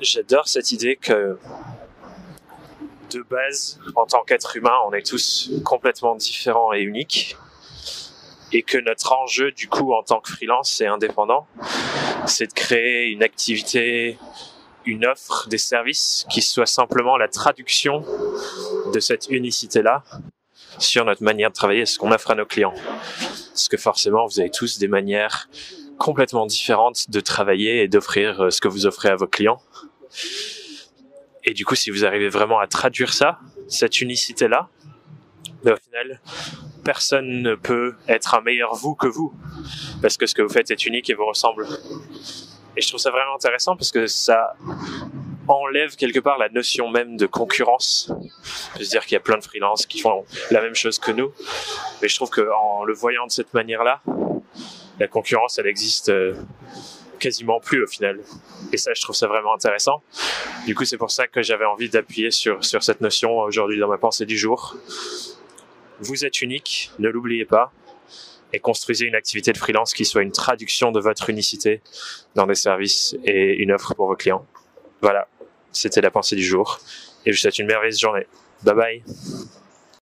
j'adore cette idée que de base, en tant qu'être humain, on est tous complètement différents et uniques. Et que notre enjeu, du coup, en tant que freelance et indépendant, c'est de créer une activité, une offre, des services qui soit simplement la traduction de cette unicité-là sur notre manière de travailler, ce qu'on offre à nos clients. Parce que forcément, vous avez tous des manières complètement différentes de travailler et d'offrir euh, ce que vous offrez à vos clients. Et du coup, si vous arrivez vraiment à traduire ça, cette unicité-là, ben, au final, personne ne peut être un meilleur vous que vous, parce que ce que vous faites est unique et vous ressemble. Et je trouve ça vraiment intéressant parce que ça enlève quelque part la notion même de concurrence. On peut se dire qu'il y a plein de freelances qui font la même chose que nous, mais je trouve qu'en le voyant de cette manière-là, la concurrence, elle existe euh, quasiment plus au final. Et ça, je trouve ça vraiment intéressant. Du coup, c'est pour ça que j'avais envie d'appuyer sur, sur cette notion aujourd'hui dans ma pensée du jour. Vous êtes unique, ne l'oubliez pas, et construisez une activité de freelance qui soit une traduction de votre unicité dans des services et une offre pour vos clients. Voilà, c'était la pensée du jour, et je vous souhaite une merveilleuse journée. Bye bye